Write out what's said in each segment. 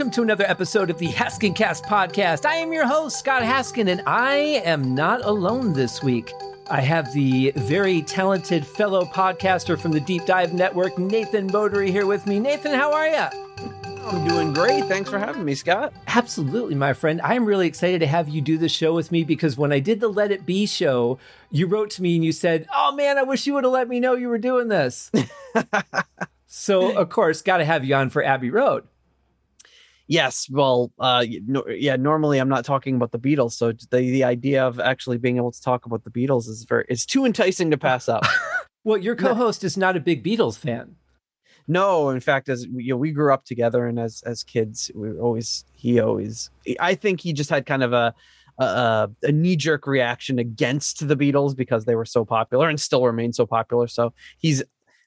Welcome to another episode of the Haskin Cast podcast. I am your host, Scott Haskin, and I am not alone this week. I have the very talented fellow podcaster from the Deep Dive Network, Nathan Beaudry, here with me. Nathan, how are you? I'm doing great. Thanks for having me, Scott. Absolutely, my friend. I'm really excited to have you do this show with me because when I did the Let It Be show, you wrote to me and you said, Oh man, I wish you would have let me know you were doing this. so, of course, got to have you on for Abbey Road. Yes, well, uh, no, yeah. Normally, I'm not talking about the Beatles, so the the idea of actually being able to talk about the Beatles is very is too enticing to pass up. well, your co-host is not a big Beatles fan. No, in fact, as you know, we grew up together, and as as kids, we always he always. I think he just had kind of a a, a knee jerk reaction against the Beatles because they were so popular and still remain so popular. So he's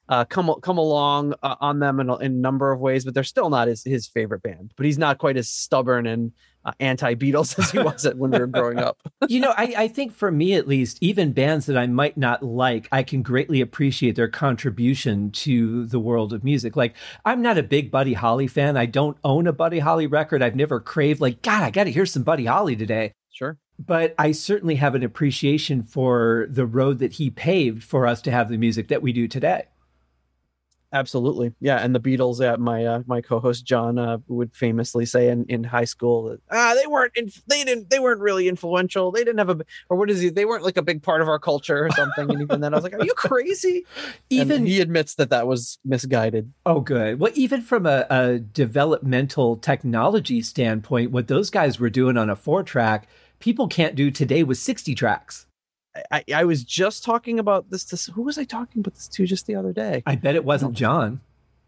uh, come come along uh, on them in a, in a, number of ways, but they're still not his his favorite band. But he's not quite as stubborn and uh, anti Beatles as he was when we were growing up. you know, I, I think for me at least, even bands that I might not like, I can greatly appreciate their contribution to the world of music. Like, I'm not a big Buddy Holly fan. I don't own a Buddy Holly record. I've never craved like, God, I got to hear some Buddy Holly today. Sure but I certainly have an appreciation for the road that he paved for us to have the music that we do today. Absolutely, yeah. And the Beatles, uh, my uh, my co-host John uh, would famously say in, in high school that ah they weren't inf- they didn't they weren't really influential. They didn't have a or what is he? They weren't like a big part of our culture or something. and even then, I was like, are you crazy? Even and he admits that that was misguided. Oh, good. Well, even from a, a developmental technology standpoint, what those guys were doing on a four track, people can't do today with sixty tracks. I, I was just talking about this to who was I talking about this to just the other day? I bet it wasn't John.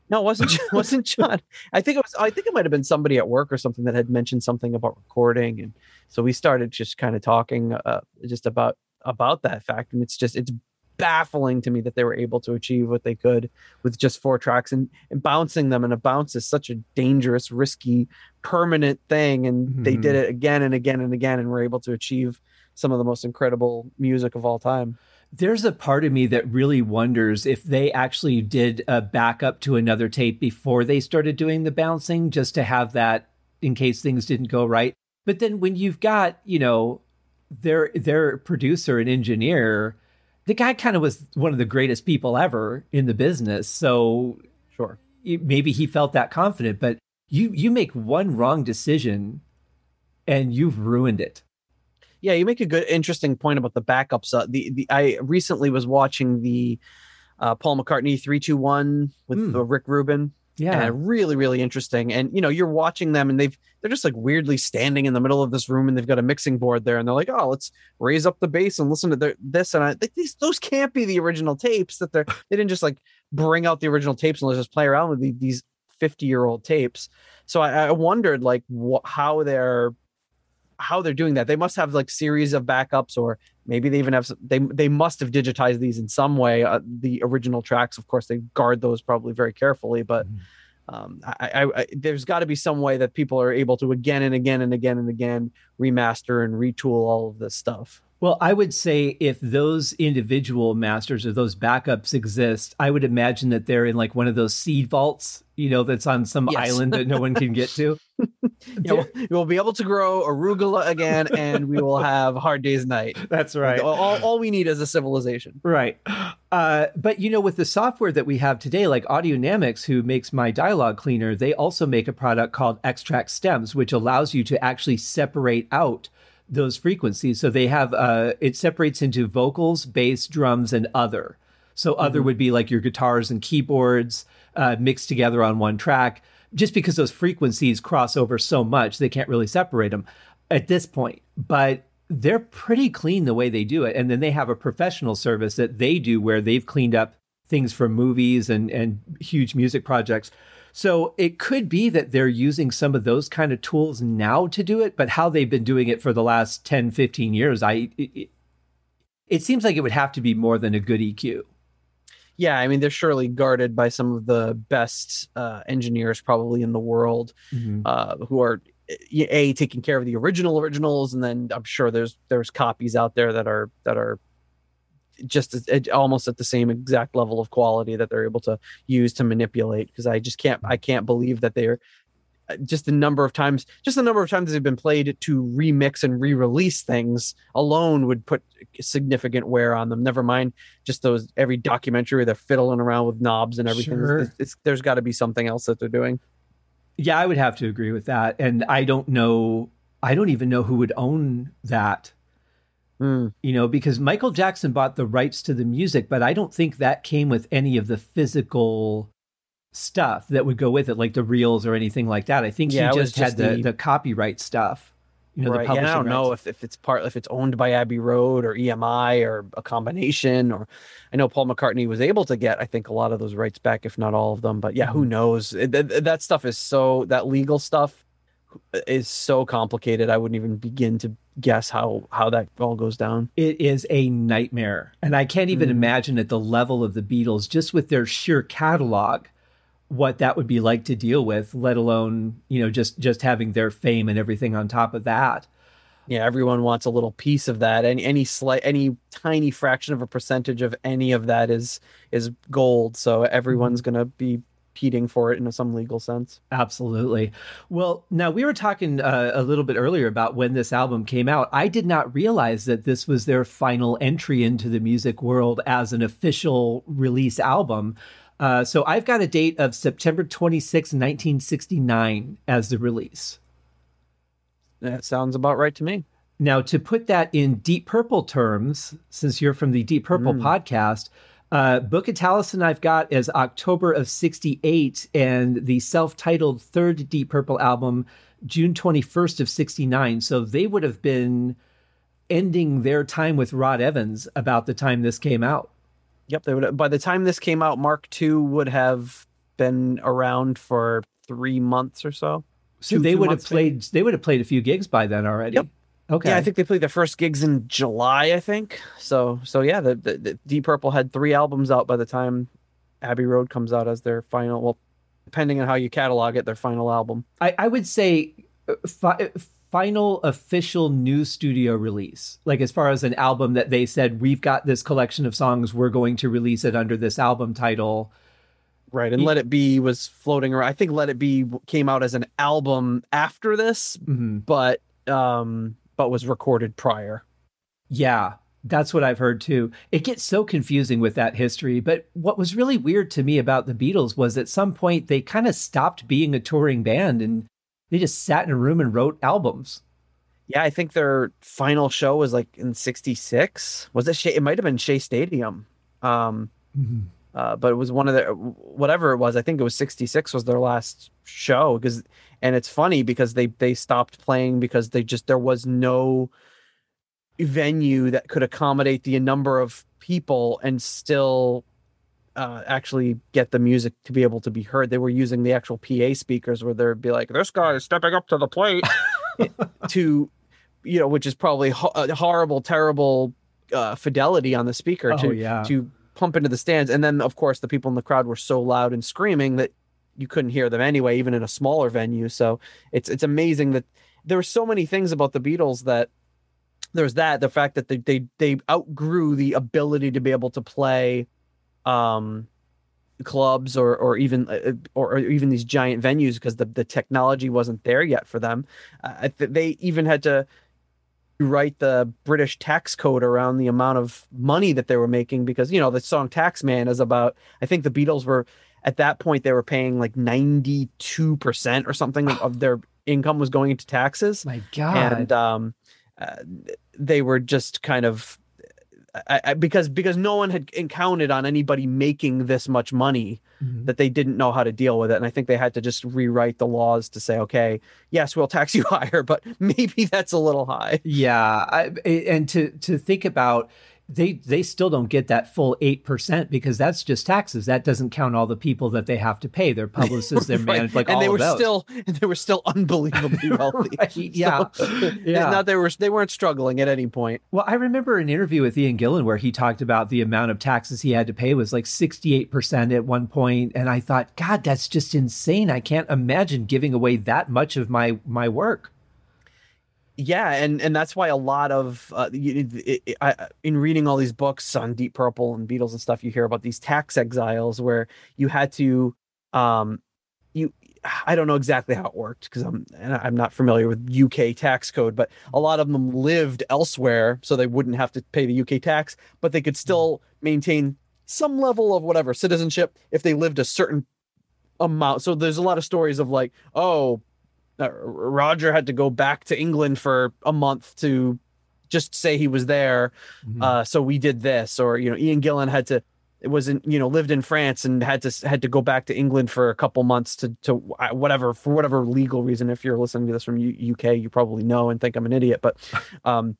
No, it wasn't wasn't John. I think it was I think it might have been somebody at work or something that had mentioned something about recording and so we started just kind of talking uh, just about about that fact and it's just it's baffling to me that they were able to achieve what they could with just four tracks and, and bouncing them and a bounce is such a dangerous risky permanent thing and mm-hmm. they did it again and again and again and were able to achieve some of the most incredible music of all time. There's a part of me that really wonders if they actually did a backup to another tape before they started doing the bouncing, just to have that in case things didn't go right. But then when you've got, you know, their their producer and engineer, the guy kind of was one of the greatest people ever in the business. So sure, maybe he felt that confident. But you you make one wrong decision, and you've ruined it. Yeah, you make a good, interesting point about the backups. Uh, the, the I recently was watching the uh, Paul McCartney three two one with mm. Rick Rubin. Yeah, really, really interesting. And you know, you're watching them, and they've they're just like weirdly standing in the middle of this room, and they've got a mixing board there, and they're like, "Oh, let's raise up the bass and listen to their, this." And I these those can't be the original tapes. That they're they didn't just like bring out the original tapes and let's just play around with the, these fifty year old tapes. So I, I wondered like wh- how they're how they're doing that. They must have like series of backups, or maybe they even have they they must have digitized these in some way. Uh, the original tracks, of course, they guard those probably very carefully, but. Mm-hmm. Um, I, I, I, there's got to be some way that people are able to again and again and again and again remaster and retool all of this stuff. Well, I would say if those individual masters or those backups exist, I would imagine that they're in like one of those seed vaults, you know, that's on some yes. island that no one can get to. yeah, we'll, we'll, be able to grow arugula again, and we will have hard days night. That's right. All, all we need is a civilization. Right. Uh, but you know, with the software that we have today, like Audionamix, who makes my dialogue cleaner, they also make a product called Xtrax Stems, which allows you to actually separate out those frequencies. So they have uh, it separates into vocals, bass, drums, and other. So other mm-hmm. would be like your guitars and keyboards uh, mixed together on one track. Just because those frequencies cross over so much, they can't really separate them at this point. But they're pretty clean the way they do it. And then they have a professional service that they do where they've cleaned up things for movies and and huge music projects so it could be that they're using some of those kind of tools now to do it, but how they've been doing it for the last 10, 15 years, I it, it seems like it would have to be more than a good EQ. Yeah, I mean they're surely guarded by some of the best uh, engineers probably in the world, mm-hmm. uh, who are a taking care of the original originals, and then I'm sure there's there's copies out there that are that are just almost at the same exact level of quality that they're able to use to manipulate because i just can't i can't believe that they're uh, just the number of times, just the number of times they've been played to remix and re-release things alone would put significant wear on them. Never mind just those every documentary they're fiddling around with knobs and everything. Sure. It's, it's, there's got to be something else that they're doing. Yeah, I would have to agree with that, and I don't know. I don't even know who would own that. Mm. You know, because Michael Jackson bought the rights to the music, but I don't think that came with any of the physical stuff that would go with it, like the reels or anything like that. I think yeah, he just, just had the, the, the copyright stuff. You know, right. yeah, I don't rights. know if, if it's part if it's owned by Abbey Road or EMI or a combination. Or I know Paul McCartney was able to get I think a lot of those rights back, if not all of them. But yeah, who knows? It, that, that stuff is so that legal stuff is so complicated. I wouldn't even begin to guess how how that all goes down. It is a nightmare, and I can't even mm. imagine at the level of the Beatles, just with their sheer catalog what that would be like to deal with let alone you know just just having their fame and everything on top of that yeah everyone wants a little piece of that and any slight any tiny fraction of a percentage of any of that is is gold so everyone's mm-hmm. going to be competing for it in some legal sense absolutely well now we were talking uh, a little bit earlier about when this album came out i did not realize that this was their final entry into the music world as an official release album uh, so I've got a date of September 26, 1969 as the release. That sounds about right to me. Now, to put that in Deep Purple terms, since you're from the Deep Purple mm. podcast, uh, Book of Taliesyn I've got as October of 68 and the self-titled third Deep Purple album, June 21st of 69. So they would have been ending their time with Rod Evans about the time this came out. Yep, they would. have, By the time this came out, Mark II would have been around for three months or so. So two, they would have played. Maybe. They would have played a few gigs by then already. Yep. Okay. Yeah, I think they played their first gigs in July. I think so. So yeah, the, the, the Deep Purple had three albums out by the time Abbey Road comes out as their final. Well, depending on how you catalog it, their final album. I, I would say. Uh, fi- final official new studio release like as far as an album that they said we've got this collection of songs we're going to release it under this album title right and let it be was floating around i think let it be came out as an album after this mm-hmm. but um but was recorded prior yeah that's what I've heard too. It gets so confusing with that history. But what was really weird to me about the Beatles was at some point they kind of stopped being a touring band and they just sat in a room and wrote albums. Yeah, I think their final show was like in '66. Was it? Shea, it might have been Shea Stadium, um, mm-hmm. uh, but it was one of the whatever it was. I think it was '66 was their last show because, and it's funny because they they stopped playing because they just there was no venue that could accommodate the number of people and still uh, actually get the music to be able to be heard. They were using the actual PA speakers where they'd be like, "This guy is stepping up to the plate," to you know, which is probably ho- horrible, terrible uh, fidelity on the speaker oh, to yeah. to pump into the stands. And then, of course, the people in the crowd were so loud and screaming that you couldn't hear them anyway, even in a smaller venue. So it's it's amazing that there were so many things about the Beatles that there's that the fact that they they they outgrew the ability to be able to play um, clubs or or even uh, or, or, even these giant venues because the the technology wasn't there yet for them. Uh, they even had to write the British tax code around the amount of money that they were making because you know the song Taxman is about I think the Beatles were at that point they were paying like 92% or something of their income was going into taxes. My god. And um uh, they were just kind of I, I, because because no one had encountered on anybody making this much money mm-hmm. that they didn't know how to deal with it and i think they had to just rewrite the laws to say okay yes we'll tax you higher but maybe that's a little high yeah I, and to to think about they they still don't get that full 8% because that's just taxes. That doesn't count all the people that they have to pay. Their publicists their right. like and they were still they were still unbelievably wealthy. Right. yeah. so, yeah. not they were they weren't struggling at any point. Well i remember an interview with ian gillan where he talked about the amount of taxes he had to pay was like 68% at one point and i thought god that's just insane. I can't imagine giving away that much of my my work yeah and and that's why a lot of uh, it, it, I, in reading all these books on deep purple and beatles and stuff you hear about these tax exiles where you had to um you I don't know exactly how it worked because I'm I'm not familiar with UK tax code, but a lot of them lived elsewhere, so they wouldn't have to pay the UK tax, but they could still maintain some level of whatever citizenship if they lived a certain amount. So there's a lot of stories of like, oh, uh, Roger had to go back to England for a month to just say he was there. Mm-hmm. Uh, so we did this, or you know, Ian Gillan had to it wasn't you know lived in France and had to had to go back to England for a couple months to to whatever for whatever legal reason. If you're listening to this from U- UK, you probably know and think I'm an idiot, but um,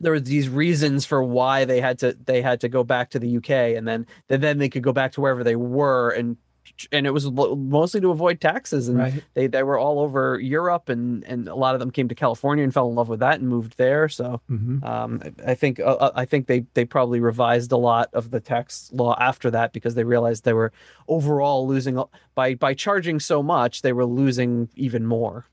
there were these reasons for why they had to they had to go back to the UK and then then they could go back to wherever they were and and it was mostly to avoid taxes and right. they they were all over Europe and and a lot of them came to California and fell in love with that and moved there so mm-hmm. um, I, I, think uh, uh, I think they they probably revised a lot of the tax law after that because they realized they were overall losing by by charging so much they were losing even more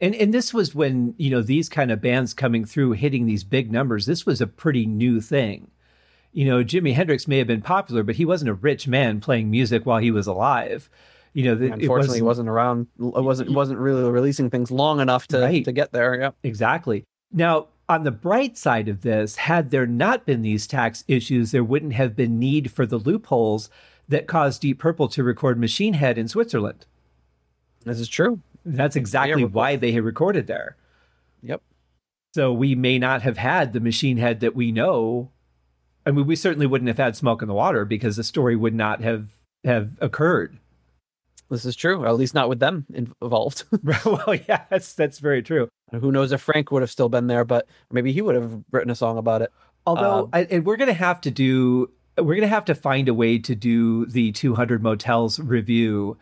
and and this was when you know these kind of bands coming through hitting these big numbers this was a pretty new thing you know, Jimi Hendrix may have been popular, but he wasn't a rich man playing music while he was alive. You know, the, unfortunately, it wasn't, wasn't around. Uh, it wasn't wasn't really releasing things long enough to right. to get there. Yeah, exactly. Now, on the bright side of this, had there not been these tax issues, there wouldn't have been need for the loopholes that caused Deep Purple to record Machine Head in Switzerland. This is true. That's exactly why they had recorded there. Yep. So we may not have had the Machine Head that we know I mean, we certainly wouldn't have had smoke in the water because the story would not have have occurred. This is true, at least not with them involved. well, yeah, that's that's very true. Who knows if Frank would have still been there, but maybe he would have written a song about it. Although, um, I, and we're gonna have to do, we're gonna have to find a way to do the 200 Motels review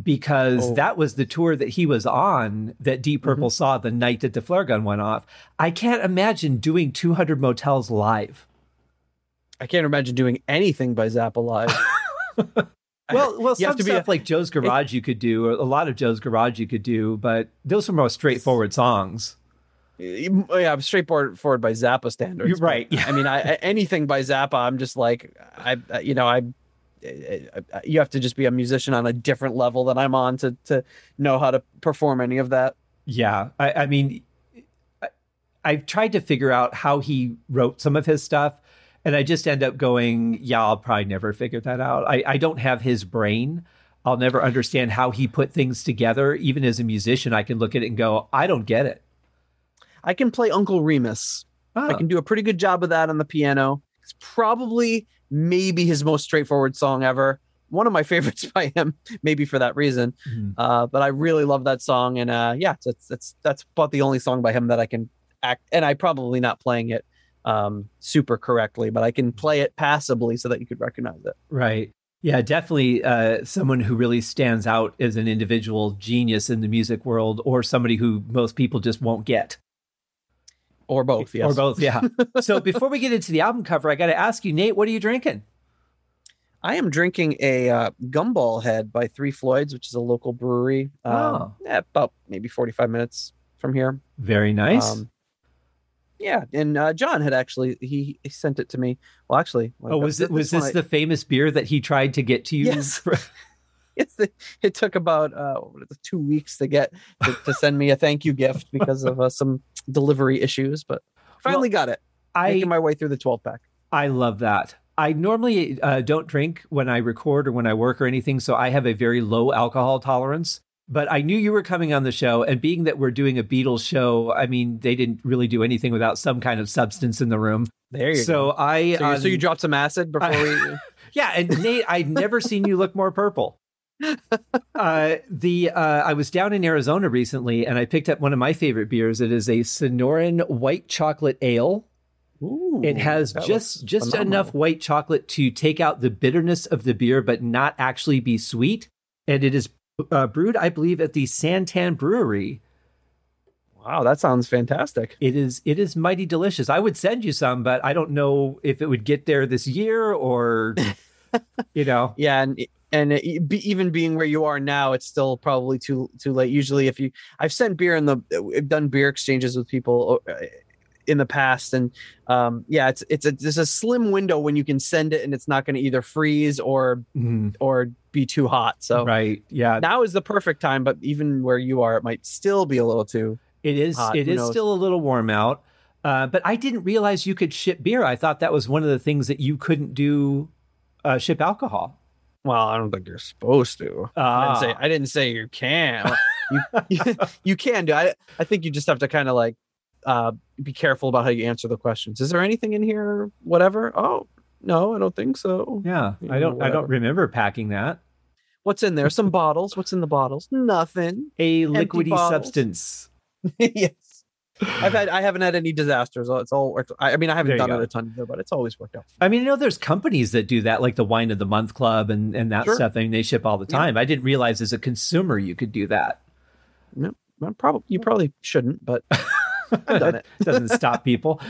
because oh. that was the tour that he was on that Deep Purple mm-hmm. saw the night that the flare gun went off. I can't imagine doing 200 Motels live. I can't imagine doing anything by Zappa live. well, well, you some stuff a, like Joe's Garage it, you could do, a lot of Joe's Garage you could do, but those are more straightforward songs. Yeah, I'm straightforward forward by Zappa standards. You're right. Yeah. I mean, I, anything by Zappa, I'm just like, I, uh, you know, I, uh, uh, you have to just be a musician on a different level than I'm on to to know how to perform any of that. Yeah, I, I mean, I, I've tried to figure out how he wrote some of his stuff and I just end up going, yeah, I'll probably never figure that out. I, I don't have his brain. I'll never understand how he put things together. Even as a musician, I can look at it and go, I don't get it. I can play Uncle Remus. Oh. I can do a pretty good job of that on the piano. It's probably maybe his most straightforward song ever. One of my favorites by him, maybe for that reason. Mm-hmm. Uh, but I really love that song, and uh, yeah, that's that's that's about the only song by him that I can act. And I probably not playing it um, super correctly, but I can play it passably so that you could recognize it. Right. Yeah, definitely uh, someone who really stands out as an individual genius in the music world, or somebody who most people just won't get. Or both, yes. Or both, yeah. so before we get into the album cover, I got to ask you, Nate, what are you drinking? I am drinking a uh, Gumball Head by Three Floyds, which is a local brewery. Um, oh. yeah, about maybe 45 minutes from here. Very nice. Um, yeah, and uh, John had actually he, he, sent it to me. Well, actually, oh, was it was this I, the famous beer that he tried to get to you? Yes. For... yes, it took about uh, two weeks to get to, to, send me a thank you gift because of uh, some delivery issues, but finally well, got it. I making my way through the twelve pack. I love that. I normally uh, don't drink when I record or when I work or anything, so I have a very low alcohol tolerance but I knew you were coming on the show, and being that we're doing a Beatles show, I mean, they didn't really do anything without some kind of substance in the room. There you so go. I so, um, so you dropped some acid before I, we. yeah, and Nate, I'd never seen you look more purple. uh, the uh, I was down in Arizona recently, and I picked up one of my favorite beers. It is a Sonoran white chocolate ale. Ooh, it has just just phenomenal. enough white chocolate to take out the bitterness of the beer, but not actually be sweet. And it is uh, brewed, I believe, at the Santan Brewery. Wow, that sounds fantastic. It is. It is mighty delicious. I would send you some, but I don't know if it would get there this year or, you know. yeah, and and even being where you are now, it's still probably too too late. Usually, if you, I've sent beer in the, I've done beer exchanges with people uh, in the past and um yeah it's it's a there's a slim window when you can send it and it's not going to either freeze or Mhm. or be too hot so Right. Yeah. now is the perfect time but even where you are it might still be a little too It is. hot, It who is knows? still a little warm out. Uh, but I didn't realize you could ship beer. I thought that was one of the things that you couldn't do. Uh, ship alcohol. well i don't think you're supposed to I Ah. didn't say I didn't say you can. you, you you can do. I I think you just have to kind of like uh be careful about how you answer the questions. Is there anything in here? Whatever. Oh no, I don't think so. Yeah. Yeah, I don't. I don't remember packing that. What's in there? Some bottles. What's in the bottles? Nothing. A Empty liquidy bottles. substance. yes. I've had I haven't had any disasters. It's all worked. I, I mean I haven't you done it a ton but it's always worked out. I mean, I know there's companies that do that, like the Wine of the Month Club and and that Sure. stuff. I mean, they ship all the Yeah. time. I didn't realize as a consumer you could do that. Well, probably you probably shouldn't, but it. doesn't stop people.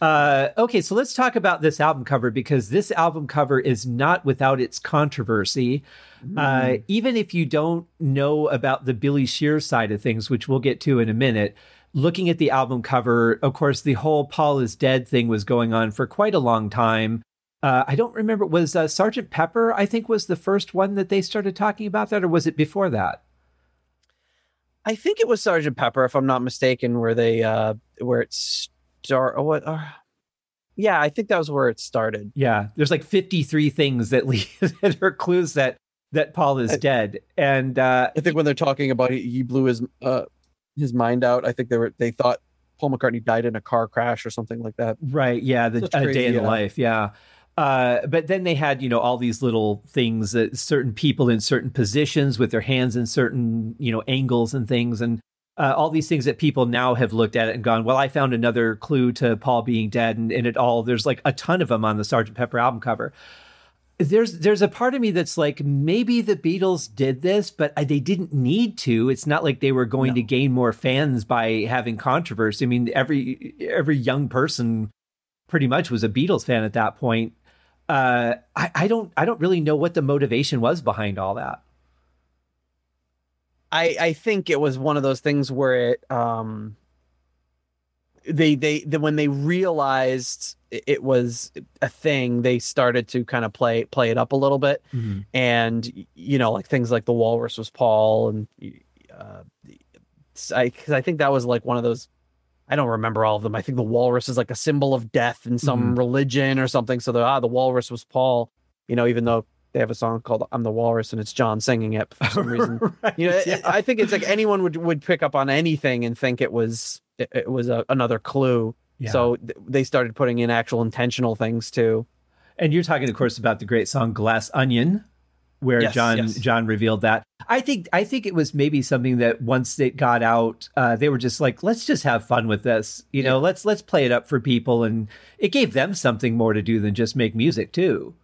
Uh, okay, so let's talk about this album cover because this album cover is not without its controversy. Uh, even if you don't know about the Billy Shear side of things, which we'll get to in a minute, looking at the album cover, of course, the whole Paul is dead thing was going on for quite a long time. Uh, I don't remember. Was uh, Sergeant Pepper? I think was the first one that they started talking about that, or was it before that? I think it was Sergeant Pepper, if I'm not mistaken, where they uh where it start. Oh, what? Uh, yeah, I think that was where it started. Yeah, there's like 53 things that lead that are clues that that Paul is I- dead, and uh, I think when they're talking about he, he blew his uh his mind out. I think they were they thought Paul McCartney died in a car crash or something like that. right, yeah, the a day in the life, yeah. Uh, but then they had, you know, all these little things that certain people in certain positions with their hands in certain, you know, angles and things, and uh, all these things that people now have looked at it and gone, well, I found another clue to Paul being dead, and, and it all there's like a ton of them on the Sergeant Pepper album cover. There's there's a part of me that's like maybe the Beatles did this, but they didn't need to. It's not like they were going No. to gain more fans by having controversy. I mean, every every young person pretty much was a Beatles fan at that point. Uh, I, I don't I don't really know what the motivation was behind all that. I I think it was one of those things where it um they they the, when they realized it- was a thing, they started to kind of play play it up a little bit. and you know like things like the walrus was paul and uh i cause i think that was like one of those i don't remember all of them. I think the walrus is like a symbol of death in some religion or something. So the ah the walrus was paul you know even though they have a song called i'm the walrus and it's john singing it for some reason. Right, you know yeah. i think it's like anyone would would pick up on anything and think it was it, it was a, another clue. Yeah. so th- they started putting in actual intentional things too. And you're talking, of course, about the great song "Glass Onion," where Yes, John yes. John revealed that. I think I think it was maybe something that once it got out, uh, they were just like, "Let's just have fun with this," you know. Let's let's play it up for people, and it gave them something more to do than just make music too.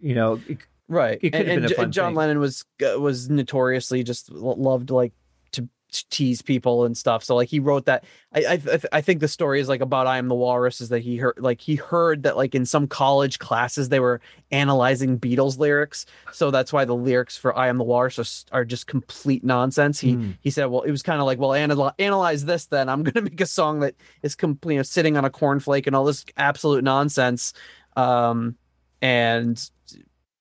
You know, it- right It could've and, been and J- fun john thing. lennon was uh, was notoriously just loved like tease people and stuff. So like he wrote that i i, th- I think the story is like about i am the walrus is that he heard like he heard that like in some college classes they were analyzing beatles lyrics. So that's why the lyrics for i am the walrus are, are just complete nonsense. He Hmm. he said well it was kind of like well anal- analyze this then. I'm gonna make a song that is complete you know, sitting on a cornflake and all this absolute nonsense. Um and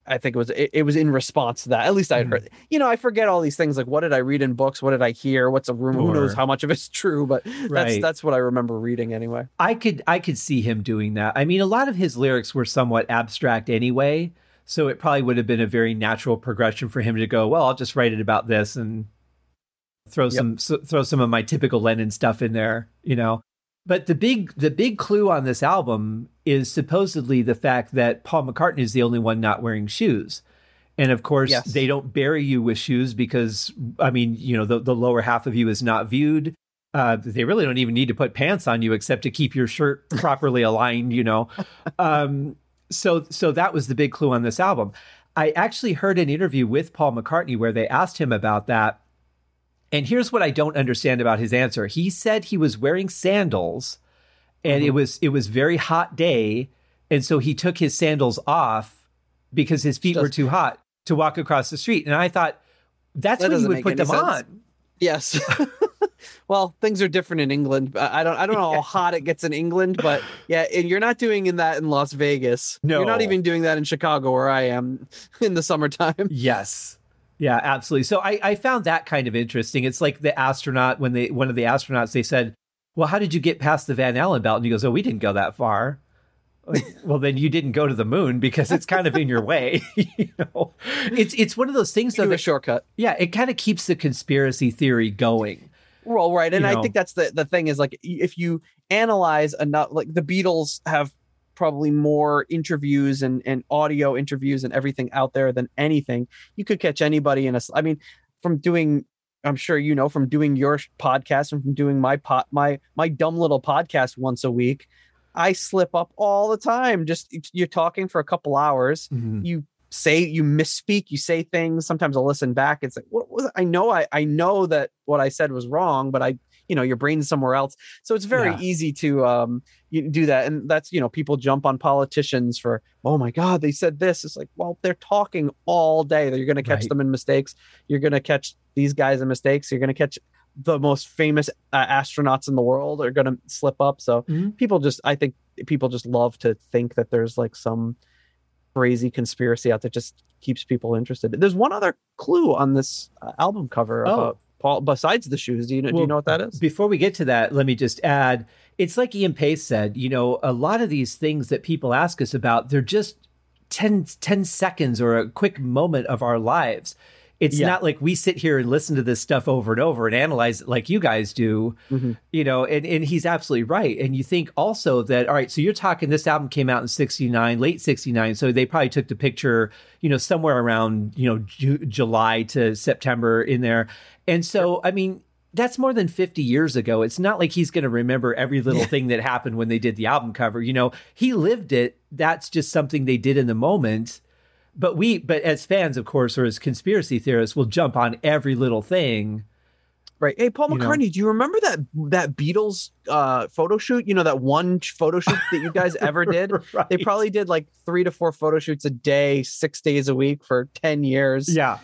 I think it was it, it was in response to that. At least I heard. Mm-hmm. You know, I forget all these things. Like, what did I read in books? What did I hear? What's a rumor? Who knows how much of it's true? But that's Right. that's what I remember reading anyway. I could I could see him doing that. I mean, a lot of his lyrics were somewhat abstract anyway, so it probably would have been a very natural progression for him to go, well, I'll just write it about this and throw some so, throw some of my typical Lennon stuff in there, you know. But the big the big clue on this album is supposedly the fact that Paul McCartney is the only one not wearing shoes. And of course, Yes. they don't bury you with shoes because I mean, you know, the, the lower half of you is not viewed uh, they really don't even need to put pants on you except to keep your shirt properly aligned, you know. Um, so so that was the big clue on this album. I actually heard an interview with Paul McCartney where they asked him about that. And here's what I don't understand about his answer. He said he was wearing sandals and it mm-hmm. was it was very hot day and so he took his sandals off because his feet were too hot to walk across the street. And I thought that's That when you would put them sense. on. Yes. well, things are different in England. I don't I don't know yeah. how hot it gets in England, but yeah, and you're not doing in that in Las Vegas. No, you're not even doing that in Chicago where I am in the summertime. Yes. Yeah, absolutely. So I, I found that kind of interesting. It's like the astronaut when they one of the astronauts they said, "Well, how did you get past the Van Allen belt?" And he goes, "Oh, we didn't go that far." Like, well, then you didn't go to the moon because it's kind of in your way. you know, it's it's one of those things. Though, that, a shortcut. Yeah, it kind of keeps the conspiracy theory going. Well, right, and you I know. think that's the the thing is like if you analyze enough, like the Beatles have probably more interviews and and audio interviews and everything out there than anything. You could catch anybody in a. I mean, from doing I'm sure you know from doing your podcast and from doing my pot my my dumb little podcast once a week. I slip up all the time. Just you're talking for a couple hours. Mm-hmm. You say you misspeak, you say things. Sometimes I'll listen back. It's like, what was it? I know I I know that what I said was wrong, but I you know your brain's somewhere else. So it's very yeah. easy to um you do that. And that's you know, people jump on politicians for, oh my God, they said this. It's like, well, they're talking all day. You're gonna catch right. them in mistakes. You're gonna catch these guys in mistakes. You're gonna catch the most famous uh, astronauts in the world are going to slip up. So mm-hmm. people just, I think people just love to think that there's like some crazy conspiracy out that just keeps people interested. There's one other clue on this uh, album cover oh. about Paul besides the shoes. Do you know? Well, do you know what that is? Before we get to that, let me just add. It's like Ian Paice said. You know, a lot of these things that people ask us about, they're just 10, 10 seconds or a quick moment of our lives it's yeah. not like we sit here and listen to this stuff over and over and analyze it like you guys do, mm-hmm. you know, and, and he's absolutely right. And you think also that, all right, so you're talking this album came out in 69, late 69. So they probably took the picture, you know, somewhere around, you know, Ju- July to September in there. And so, I mean, that's more than 50 years ago. It's not like he's going to remember every little yeah. thing that happened when they did the album cover. You know, he lived it. That's just something they did in the moment but we but as fans of course or as conspiracy theorists will jump on every little thing right. Hey paul mccartney know? do you remember that that beatles uh photo shoot? You know that one photo shoot that you guys ever did? Right. they probably did like three to four photo shoots a day six days a week for 10 years. Yeah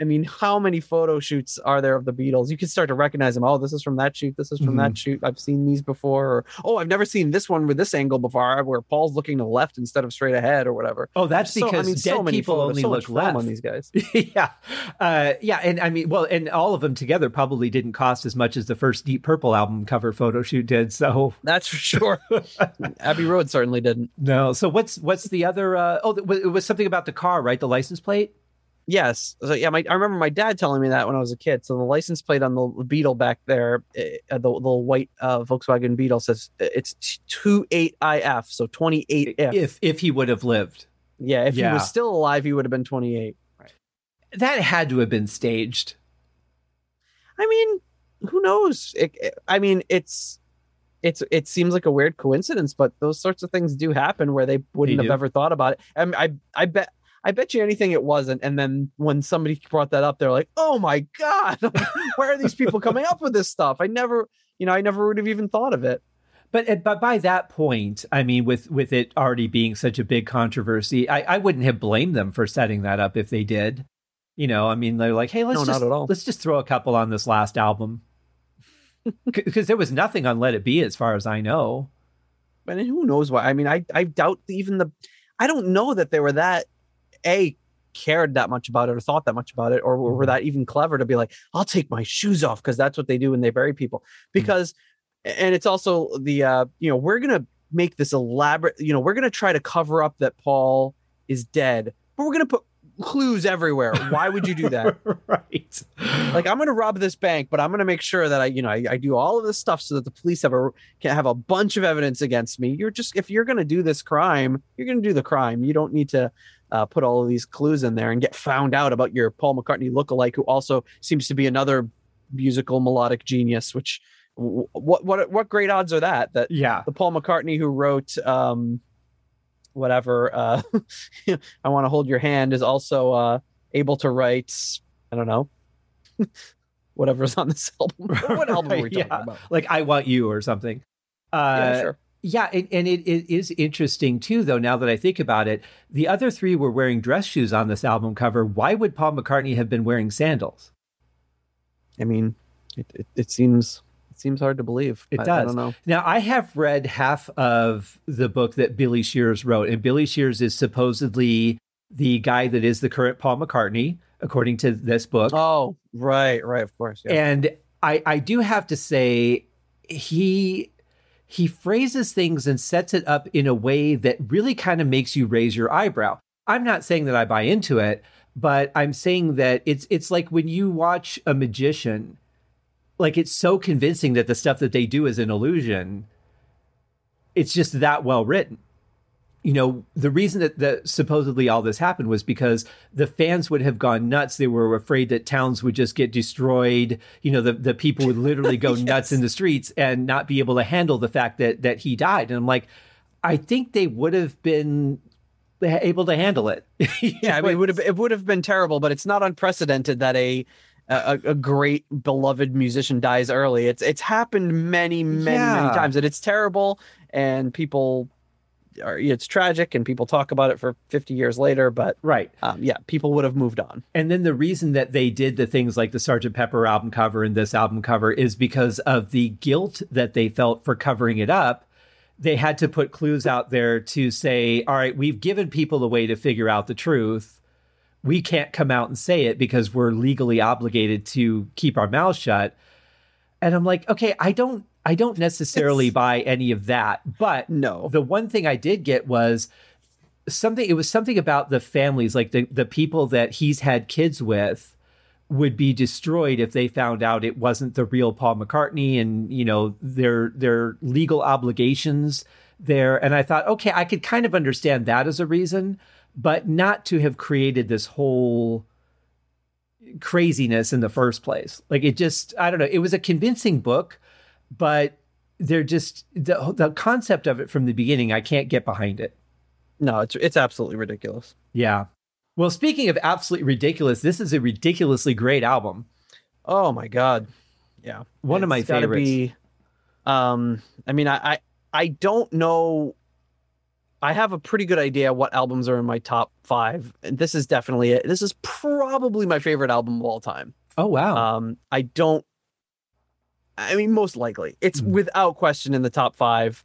I mean, how many photo shoots are there of the Beatles? You can start to recognize them. Oh, this is from that shoot. This is from mm-hmm. that shoot. I've seen these before. Or, oh, I've never seen this one with this angle before, where Paul's looking to the left instead of straight ahead or whatever. Oh, that's so, because I mean, dead so people photos, only so look left on these guys. yeah, uh, yeah, and I mean, well, and all of them together probably didn't cost as much as the first Deep Purple album cover photo shoot did. So that's for sure. Abbey Road certainly didn't. No. So what's what's the other? Uh, oh, it was something about the car, right? The license plate. Yes. So yeah, my, I remember my dad telling me that when I was a kid. So the license plate on the Beetle back there, uh, the little white uh, Volkswagen Beetle says uh, it's 28IF, so 28 if. If if he would have lived. Yeah, if yeah. he was still alive, he would have been 28. Right. That had to have been staged. I mean, who knows? It, it, I mean, it's it's it seems like a weird coincidence, but those sorts of things do happen where they wouldn't have ever thought about it. I I I bet I bet you anything it wasn't. And then when somebody brought that up, they're like, "Oh my god, where are these people coming up with this stuff?" I never, you know, I never would have even thought of it. But eh, but by that point, I mean, with with it already being such a big controversy, I, I wouldn't have blamed them for setting that up if they did. You know, I mean, they're like, "Hey, let's no, just let's just throw a couple on this last album," because there was nothing on Let It Be, as far as I know. And who knows why? I mean, I I doubt even the. I don't know that they were that a cared that much about it or thought that much about it or were mm-hmm. that even clever to be like i'll take my shoes off because that's what they do when they bury people mm-hmm. because mm-hmm. and it's also the uh you know we're gonna make this elaborate you know we're gonna try to cover up that paul is dead but we're gonna put clues everywhere. Why would you do that? right. Like I'm going to rob this bank, but I'm going to make sure that I, you know, I, I, do all of this stuff so that the police have a can have a bunch of evidence against me. You're just if you're going to do this crime, you're going to do the crime. You don't need to uh, put all of these clues in there and get found out about your Paul McCartney lookalike, who also seems to be another musical melodic genius. Which what what what great odds are that? That yeah, the Paul McCartney who wrote um, whatever uh, I want to hold your hand is also uh, able to write. I don't know. Whatever's on this album. what album are we talking yeah. about? Like I Want You or something. Uh, yeah, sure. Yeah, and, and it, it is interesting too, though. Now that I think about it, the other three were wearing dress shoes on this album cover. Why would Paul McCartney have been wearing sandals? I mean, It, it, it seems it seems hard to believe. It I, does. I don't know. Now, I have read half of the book that Billy Shears wrote, and Billy Shears is supposedly the guy that is the current Paul McCartney, according to this book. Oh, right, right, of course. Yeah. And I, I do have to say, he he phrases things and sets it up in a way that really kind of makes you raise your eyebrow. I'm not saying that I buy into it, but I'm saying that it's it's like when you watch a magician, like it's so convincing that the stuff that they do is an illusion. It's just that well written. You know, the reason that, that supposedly all this happened was because the fans would have gone nuts. They were afraid that towns would just get destroyed. You know, the, the people would literally go Yes. nuts in the streets and not be able to handle the fact that that he died. And I'm like, I think they would have been able to handle it. yeah, I mean, it would have it would have been terrible, but it's not unprecedented that a a, a great beloved musician dies early. It's it's happened many many Yeah. many times, and it's terrible, and people are it's tragic, and people talk about it for fifty years later. But right. um, yeah, people would have moved on. And then the reason that they did the things like the sergeant Pepper album cover and this album cover is because of the guilt that they felt for covering it up. They had to put clues out there to say, all right, we've given people a way to figure out the truth. We can't come out and say it because we're legally obligated to keep our mouths shut. And I'm like, okay, I don't I don't necessarily buy any of that. But No, the one thing I did get was something it was something about the families like the the people that he's had kids with would be destroyed if they found out it wasn't the real Paul McCartney and you know their their legal obligations there and I thought okay I could kind of understand that as a reason but not to have created this whole craziness in the first place like it just I don't know it was a convincing book but they're just the the concept of it from the beginning I can't get behind it no, it's it's absolutely ridiculous. yeah. Well, speaking of absolutely ridiculous, this is a ridiculously great album. Oh my god, yeah, One of my It's favorites. Be, um, I mean, I, I I don't know. I have a pretty good idea what albums are in my top five, and this is definitely it. This is probably my favorite album of all time. Oh wow. Um, I don't. I mean, most likely, it's Mhm. without question in the top five.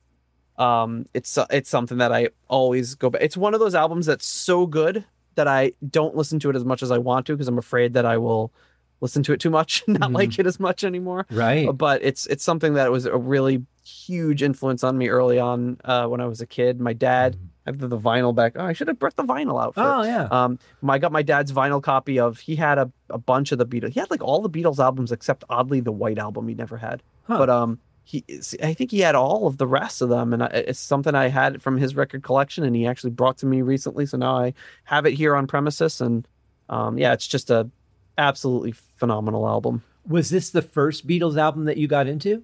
Um, it's it's something that I always go back. It's one of those albums that's so good that I don't listen to it as much as I want to because I'm afraid that I will listen to it too much, and not Mhm. like it as much anymore. right. But it's it's something that was a really huge influence on me early on uh, when I was a kid. My dad, I have the vinyl back. Oh, I should have brought the vinyl out. For, Oh yeah. um, I got my dad's vinyl copy of. He had a, a bunch of the Beatles. He had like all the Beatles albums except oddly the White album he never had. Huh. But um, he I think he had all of the rest of them, and I, it's something I had from his record collection, and he actually brought to me recently. So now I have it here on premises, and um, yeah, it's just a absolutely phenomenal album. Was this the first Beatles album that you got into?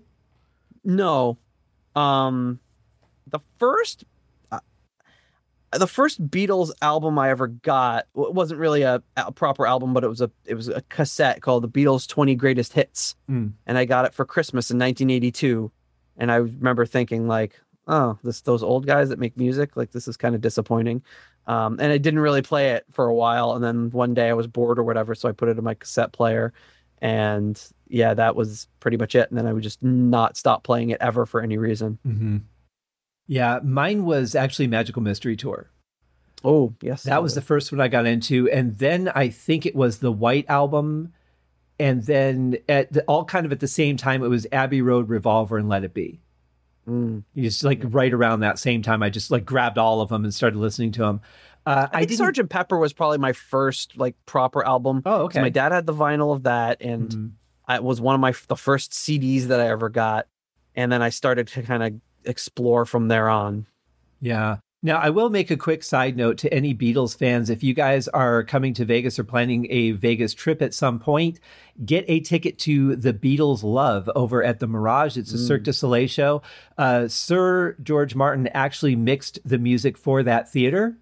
No, um, the first, the first Beatles album I ever got wasn't really a, a proper album, but it was a it was a cassette called the Beatles Twenty Greatest Hits, Mm. and I got it for Christmas in 1982, and I remember thinking like, oh, this those old guys that make music, like this is kind of disappointing. Um, and I didn't really play it for a while, and then one day I was bored or whatever, so I put it in my cassette player, and yeah, that was pretty much it. And then I would just not stop playing it ever for any reason. Mm-hmm. Yeah, mine was actually Magical Mystery Tour. Oh, yes. That was the first one I got into, and then I think it was the White album, and then at the, all kind of at the same time it was Abbey Road, Revolver, and Let It Be. Mm. You just like right around that same time, I just like grabbed all of them and started listening to them. Uh, I think didn't- Sergeant Pepper was probably my first like proper album. Oh, okay. My dad had the vinyl of that, and Mhm. I was one of my the first CDs that I ever got, and then I started to kind of explore from there on. Yeah. Now, I will make a quick side note to any Beatles fans. If you guys are coming to Vegas or planning a Vegas trip at some point, get a ticket to the Beatles Love over at the Mirage. It's a Mm. Cirque du Soleil show. Uh, Sir George Martin actually mixed the music for that theater.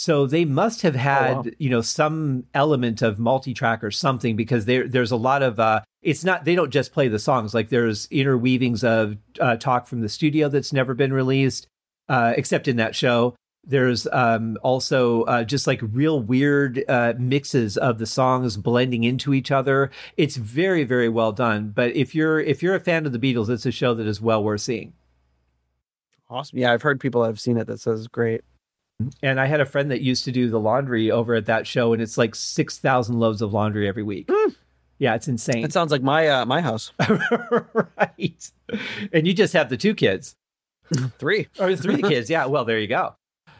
So they must have had, wow. you know, some element of multi-track or something because there there's a lot of uh it's not they don't just play the songs like there's interweavings of uh, talk from the studio that's never been released uh, except in that show. There's um, also uh, just like real weird uh, mixes of the songs blending into each other. It's very, very well done. But if you're if you're a fan of the Beatles, it's a show that is well worth seeing. Awesome. Yeah, I've heard people have seen it that says great. And I had a friend that used to do the laundry over at that show, and it's like six thousand loads of laundry every week. Mm. Yeah, it's insane. It sounds like my uh, my house. right. And you just have the two kids. Three. Or three kids. Yeah. Well, there you go.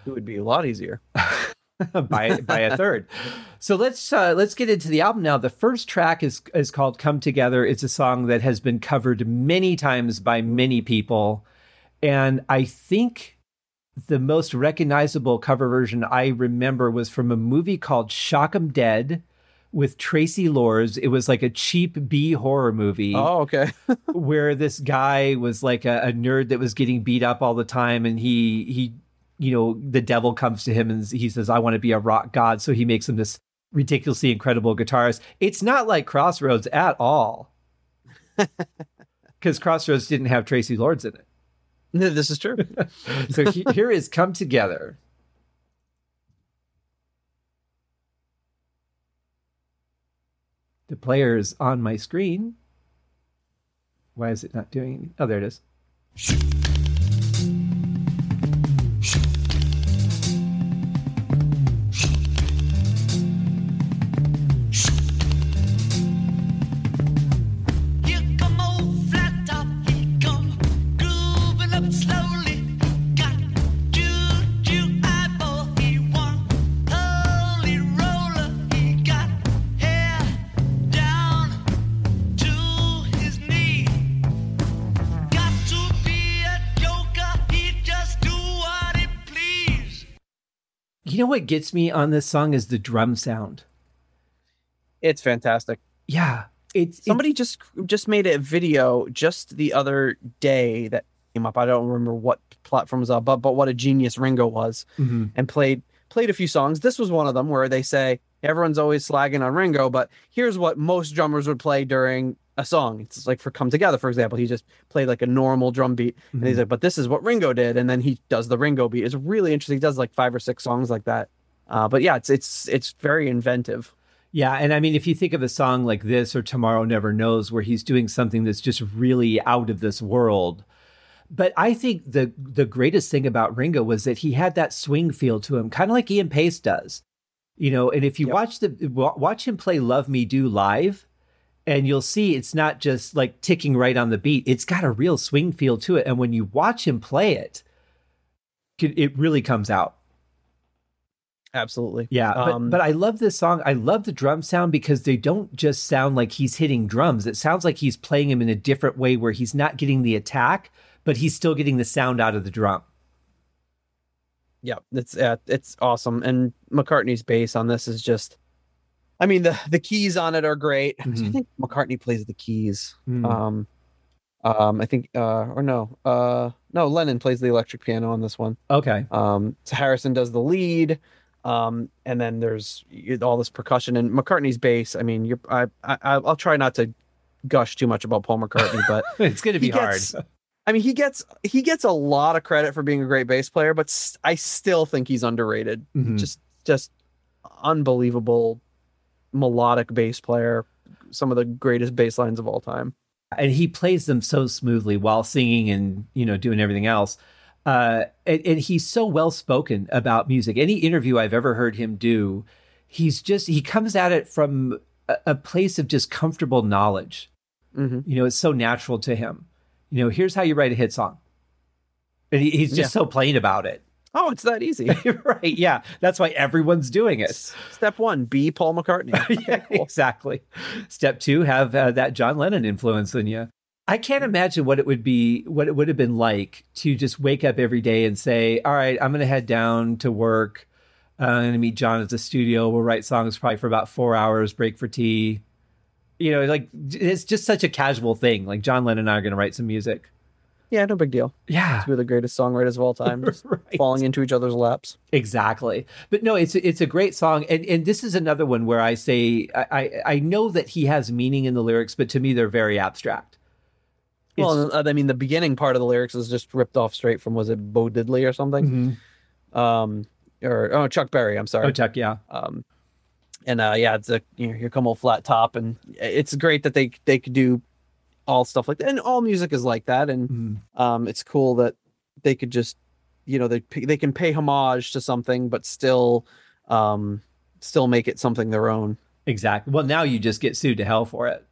It would be a lot easier. by by a third. So let's uh, let's get into the album now. The first track is is called "Come Together." It's a song that has been covered many times by many people, and I think the most recognizable cover version I remember was from a movie called Shock 'em Dead with Traci Lords. It was like a cheap B horror movie. Oh, okay. where this guy was like a, a, nerd that was getting beat up all the time, and he he you know the devil comes to him and he says, "I want to be a rock god," so he makes him this ridiculously incredible guitarist. It's not like Crossroads at all, because Crossroads didn't have Traci Lords in it. This is true. so he, here is "Come Together." The player is on my screen. Why is it not doing? Oh, there it is. What gets me on this song is the drum sound. It's fantastic. Yeah. It's somebody it's, just just made a video just the other day that came up. I don't remember what platform was up, but but what a genius Ringo was, mm-hmm. and played played a few songs. This was one of them where they say everyone's always slagging on Ringo, but here's what most drummers would play during a song. It's like for Come Together, for example, he just played like a normal drum beat, mm-hmm. and he's mm-hmm. like, "But this is what Ringo did," and then he does the Ringo beat. It's really interesting. He does like five or six songs like that. Uh, but yeah, it's it's it's very inventive. Yeah, and I mean, if you think of a song like this or Tomorrow Never Knows, where he's doing something that's just really out of this world. But I think the the greatest thing about Ringo was that he had that swing feel to him, kind of like Ian Paice does. You know, and if you yep. watch the watch him play "Love Me Do" live, and you'll see it's not just like ticking right on the beat. It's got a real swing feel to it. And when you watch him play it, it really comes out. Absolutely. Yeah. Um, but, but I love this song. I love the drum sound because they don't just sound like he's hitting drums. It sounds like he's playing them in a different way where he's not getting the attack, but he's still getting the sound out of the drum. Yeah, it's uh, it's awesome. And McCartney's bass on this is just I mean the the keys on it are great. Mm-hmm. I think McCartney plays the keys. Mm. Um, um, I think uh, or no, uh, no, Lennon plays the electric piano on this one. Okay. Um, so Harrison does the lead. Um, and then there's all this percussion and McCartney's bass. I mean, you're I, I I'll try not to gush too much about Paul McCartney, but it's going to be hard. I mean, he gets he gets a lot of credit for being a great bass player, but I still think he's underrated. Mm-hmm. Just just unbelievable melodic bass player, some of the greatest bass lines of all time. And he plays them so smoothly while singing and, you know, doing everything else. Uh, and, and he's so well spoken about music. Any interview I've ever heard him do, he's just, he comes at it from a, a place of just comfortable knowledge. Mm-hmm. You know, it's so natural to him. You know, here's how you write a hit song. And he, he's just yeah. so plain about it. Oh, it's that easy. right. Yeah. That's why everyone's doing it. Step one, be Paul McCartney. yeah, cool. exactly. Step two, have uh, that John Lennon influence in you. I can't imagine what it would be, what it would have been like to just wake up every day and say, all right, I'm going to head down to work. Uh, I'm going to meet John at the studio. We'll write songs probably for about four hours, break for tea. You know, like it's just such a casual thing. Like John Lennon and I are going to write some music. Yeah, no big deal. Yeah, two of the greatest songwriters of all time, right. falling into each other's laps. Exactly. But no, it's it's a great song, and and this is another one where I say I I know that he has meaning in the lyrics, but to me they're very abstract. It's, well, I mean, the beginning part of the lyrics is just ripped off straight from was it Bo Diddley or something. Mm-hmm. Um, or oh, Chuck Berry. I'm sorry. Oh, Chuck, yeah. Um, and uh, yeah, it's a you know, here come old flat top, and it's great that they they could do all stuff like that, and all music is like that, and Mhm. um, it's cool that they could just you know they they can pay homage to something, but still um still make it something their own. Exactly. Well, now you just get sued to hell for it.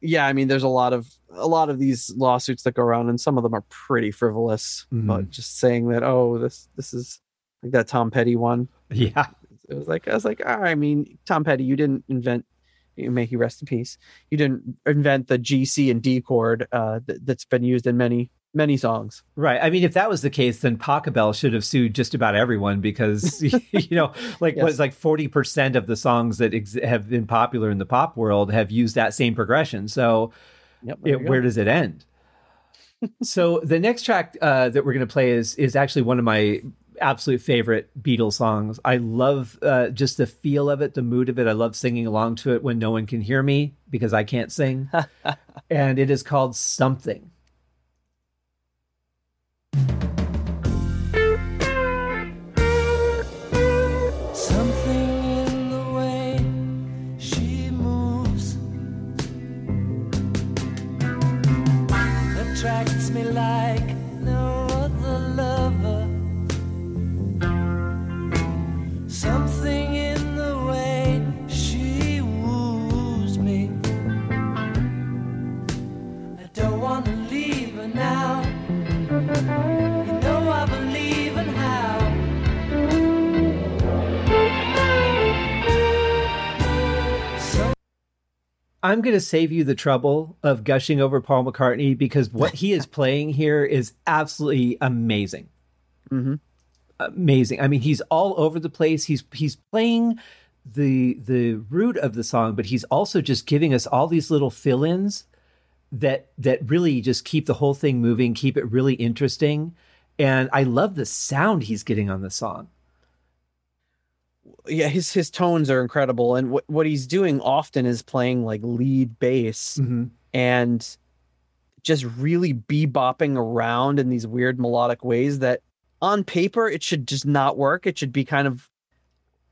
Yeah, I mean, there's a lot of a lot of these lawsuits that go around, and some of them are pretty frivolous. But just saying that, oh, this this is like that Tom Petty one. Yeah. it was like I was like, ah, I mean, Tom Petty, you didn't invent. May he rest in peace. You didn't invent the G, C, and D chord uh, th- that's been used in many many songs. Right. I mean, if that was the case, then Pachelbel should have sued just about everyone because, you know, like Yes. what's like 40% of the songs that ex- have been popular in the pop world have used that same progression. So Yep. it, where does it end? so the next track uh, that we're going to play is is actually one of my absolute favorite Beatles songs. I love uh, just the feel of it, the mood of it. I love singing along to it when no one can hear me because I can't sing. and it is called Something. Something I'm going to save you the trouble of gushing over Paul McCartney because what he is playing here is absolutely amazing. Mhm. Amazing. I mean, he's all over the place. He's he's playing the the root of the song, but he's also just giving us all these little fill-ins that that really just keep the whole thing moving, keep it really interesting. And I love the sound he's getting on the song. Yeah, his his tones are incredible, and what what he's doing often is playing like lead bass Mhm. and just really bebopping around in these weird melodic ways that on paper it should just not work. It should be kind of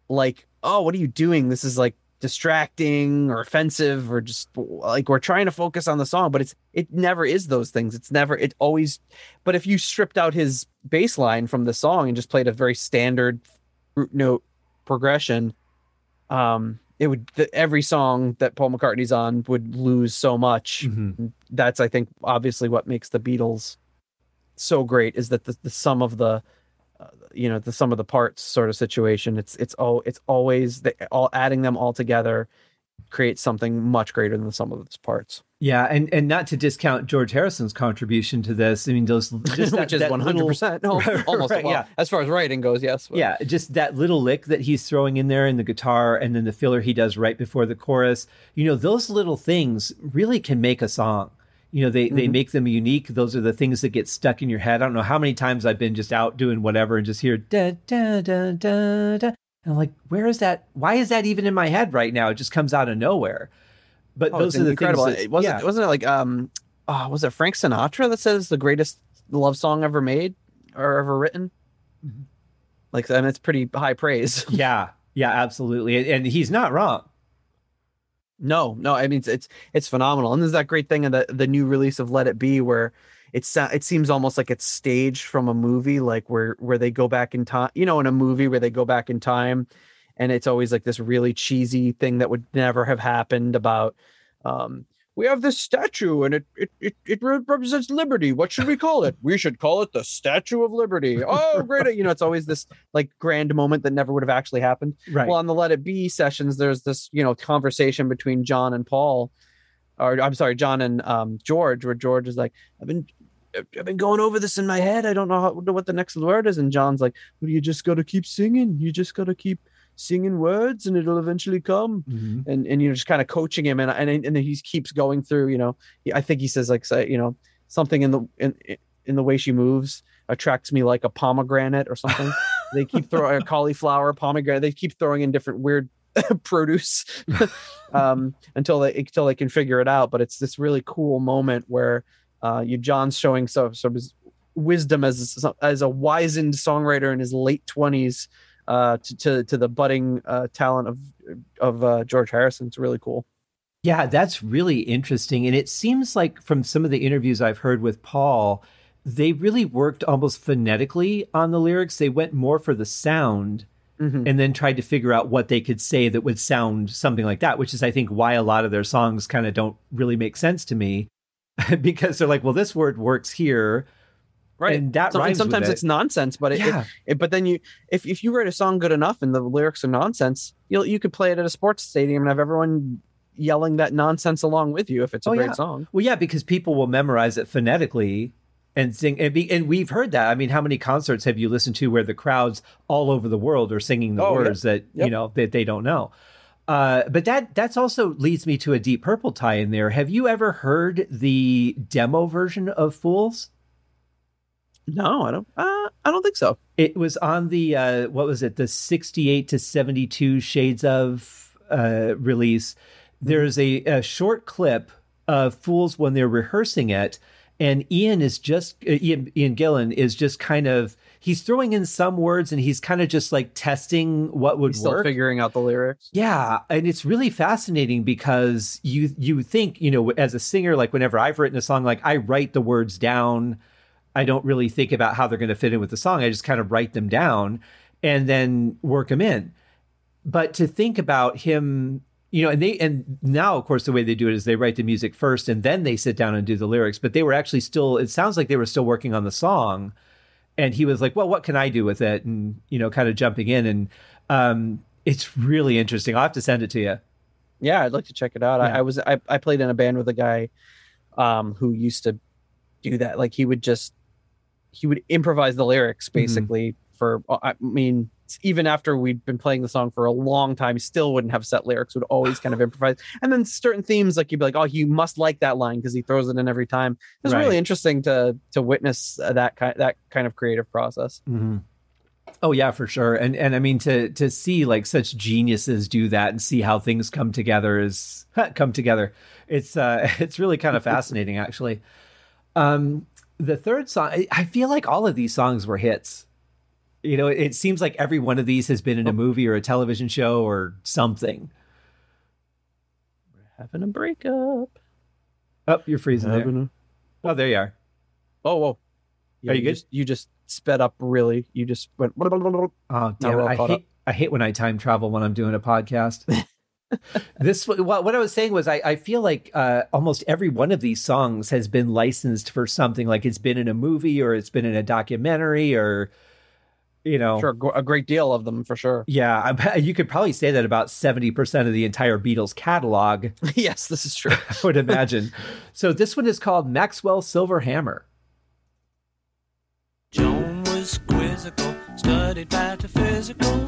like, oh, what are you doing? This is like distracting or offensive or just like we're trying to focus on the song, but it's it never is those things. It's never it always but if you stripped out his bass line from the song and just played a very standard root note progression, um it would the, every song that Paul McCartney's on would lose so much Mhm. that's I think obviously what makes the Beatles so great is that the, the sum of the uh, you know the sum of the parts sort of situation it's it's all it's always the, all adding them all together creates something much greater than the sum of its parts Yeah, and and not to discount George Harrison's contribution to this. I mean, those just that- which is 100% no, almost Right, well, yeah. as far as writing goes yes but- Yeah, just that little lick that he's throwing in there in the guitar and then the filler he does right before the chorus. You know, those little things really can make a song. You know, they they mm-hmm. make them unique. Those are the things that get stuck in your head. I don't know how many times I've been just out doing whatever and just hear da da da da da. And I'm like, where is that? Why is that even in my head right now? It just comes out of nowhere. But Oh, those are the incredible things. That, it wasn't yeah. wasn't it like um oh, was it Frank Sinatra that says the greatest love song ever made or ever written Mm-hmm. like and it's pretty high praise yeah, yeah, absolutely. And, and he's not wrong. No, no, I mean it's it's, it's phenomenal, and there's that great thing in the the new release of Let It Be where it's it seems almost like it's staged from a movie, like where where they go back in time, you know, in a movie where they go back in time, and it's always like this really cheesy thing that would never have happened about. Um, we have this statue, and it it it, it represents liberty. What should we call it? we should call it the Statue of Liberty. Oh, great! You know, it's always this like grand moment that never would have actually happened. Right. Well, on the Let It Be sessions, there's this, you know, conversation between John and Paul, or I'm sorry, John and um, George, where George is like, "I've been, I've been going over this in my head. I don't know how, what the next word is." And John's like, "Well, you just got to keep singing. You just got to keep singing words, and it'll eventually come." Mhm. And and you know, just kind of coaching him, and and and then he keeps going through. You know, I think he says like, say, you know, something in the in in the way she moves attracts me like a pomegranate or something. they keep throwing a cauliflower, pomegranate. They keep throwing in different weird produce um, until they until they can figure it out. But it's this really cool moment where uh, you John's showing so so his wisdom as as a wizened songwriter in his late 20s uh, to, to to the budding uh, talent of of uh, George Harrison. It's really cool. Yeah, that's really interesting. And it seems like from some of the interviews I've heard with Paul, they really worked almost phonetically on the lyrics. They went more for the sound Mhm. and then tried to figure out what they could say that would sound something like that, which is, I think, why a lot of their songs kind of don't really make sense to me because they're like, well, this word works here. Right. And that rhymes with sometimes it. it's nonsense, but it, it- yeah. it- but then you if if you write a song good enough and the lyrics are nonsense, you'll you could play it at a sports stadium and have everyone yelling that nonsense along with you if it's a Oh, great yeah. song. Well, yeah, because people will memorize it phonetically and sing. And, be, and we've heard that. I mean, how many concerts have you listened to where the crowds all over the world are singing the Oh, yeah. words that you know that they don't know? Uh, but that that's also leads me to a Deep Purple tie in there. Have you ever heard the demo version of Fools? No, I don't. Uh, I don't think so. It was on the uh, what was it? The sixty-eight to seventy-two Shades of uh, release. There's a, a short clip of Fools when they're rehearsing it, and Ian is just uh, Ian, Ian Gillan is just kind of he's throwing in some words and he's kind of just like testing what would He's still work. figuring out the lyrics. Yeah, and it's really fascinating because you you think you know as a singer, like whenever I've written a song, like I write the words down. I don't really think about how they're going to fit in with the song. I just kind of write them down and then work them in. But to think about him, you know, and they and now of course the way they do it is they write the music first and then they sit down and do the lyrics. But they were actually still. It sounds like they were still working on the song and he was like, "Well, what can I do with it?" And you know, kind of jumping in, and um, it's really interesting. I'll have to send it to you. Yeah, I'd like to check it out. Yeah. I, I was I, I played in a band with a guy um who used to do that. Like he would just he would improvise the lyrics Mm-hmm. basically for I mean even after we'd been playing the song for a long time, still wouldn't have set lyrics, would always kind of improvise. And then certain themes, like you'd be like, oh, you must like that line because he throws it in every time. It was Right. really interesting to to witness uh, that kind that kind of creative process. Mm-hmm. Oh yeah, for sure. And and I mean to to see like such geniuses do that and see how things come together is come together. It's uh it's really kind of fascinating actually. Um the third song I, I feel like all of these songs were hits. You know, it seems like every one of these has been in a movie or a television show or something. We're having a breakup. Oh, you're freezing there. A- Oh, there you are. Oh, whoa. Yeah, Are you good? Just, you just sped up really. You just went. Oh, damn we're it. all I hate, I hate when I time travel when I'm doing a podcast. this what, what I was saying was I, I feel like uh, almost every one of these songs has been licensed for something like it's been in a movie or it's been in a documentary or you know Sure, a great deal of them for sure. yeah I bet you could probably say that about 70% of the entire Beatles catalog yes, this is true. I would imagine so this one is called Maxwell Silver Hammer Joan was quizzical, studied metaphysical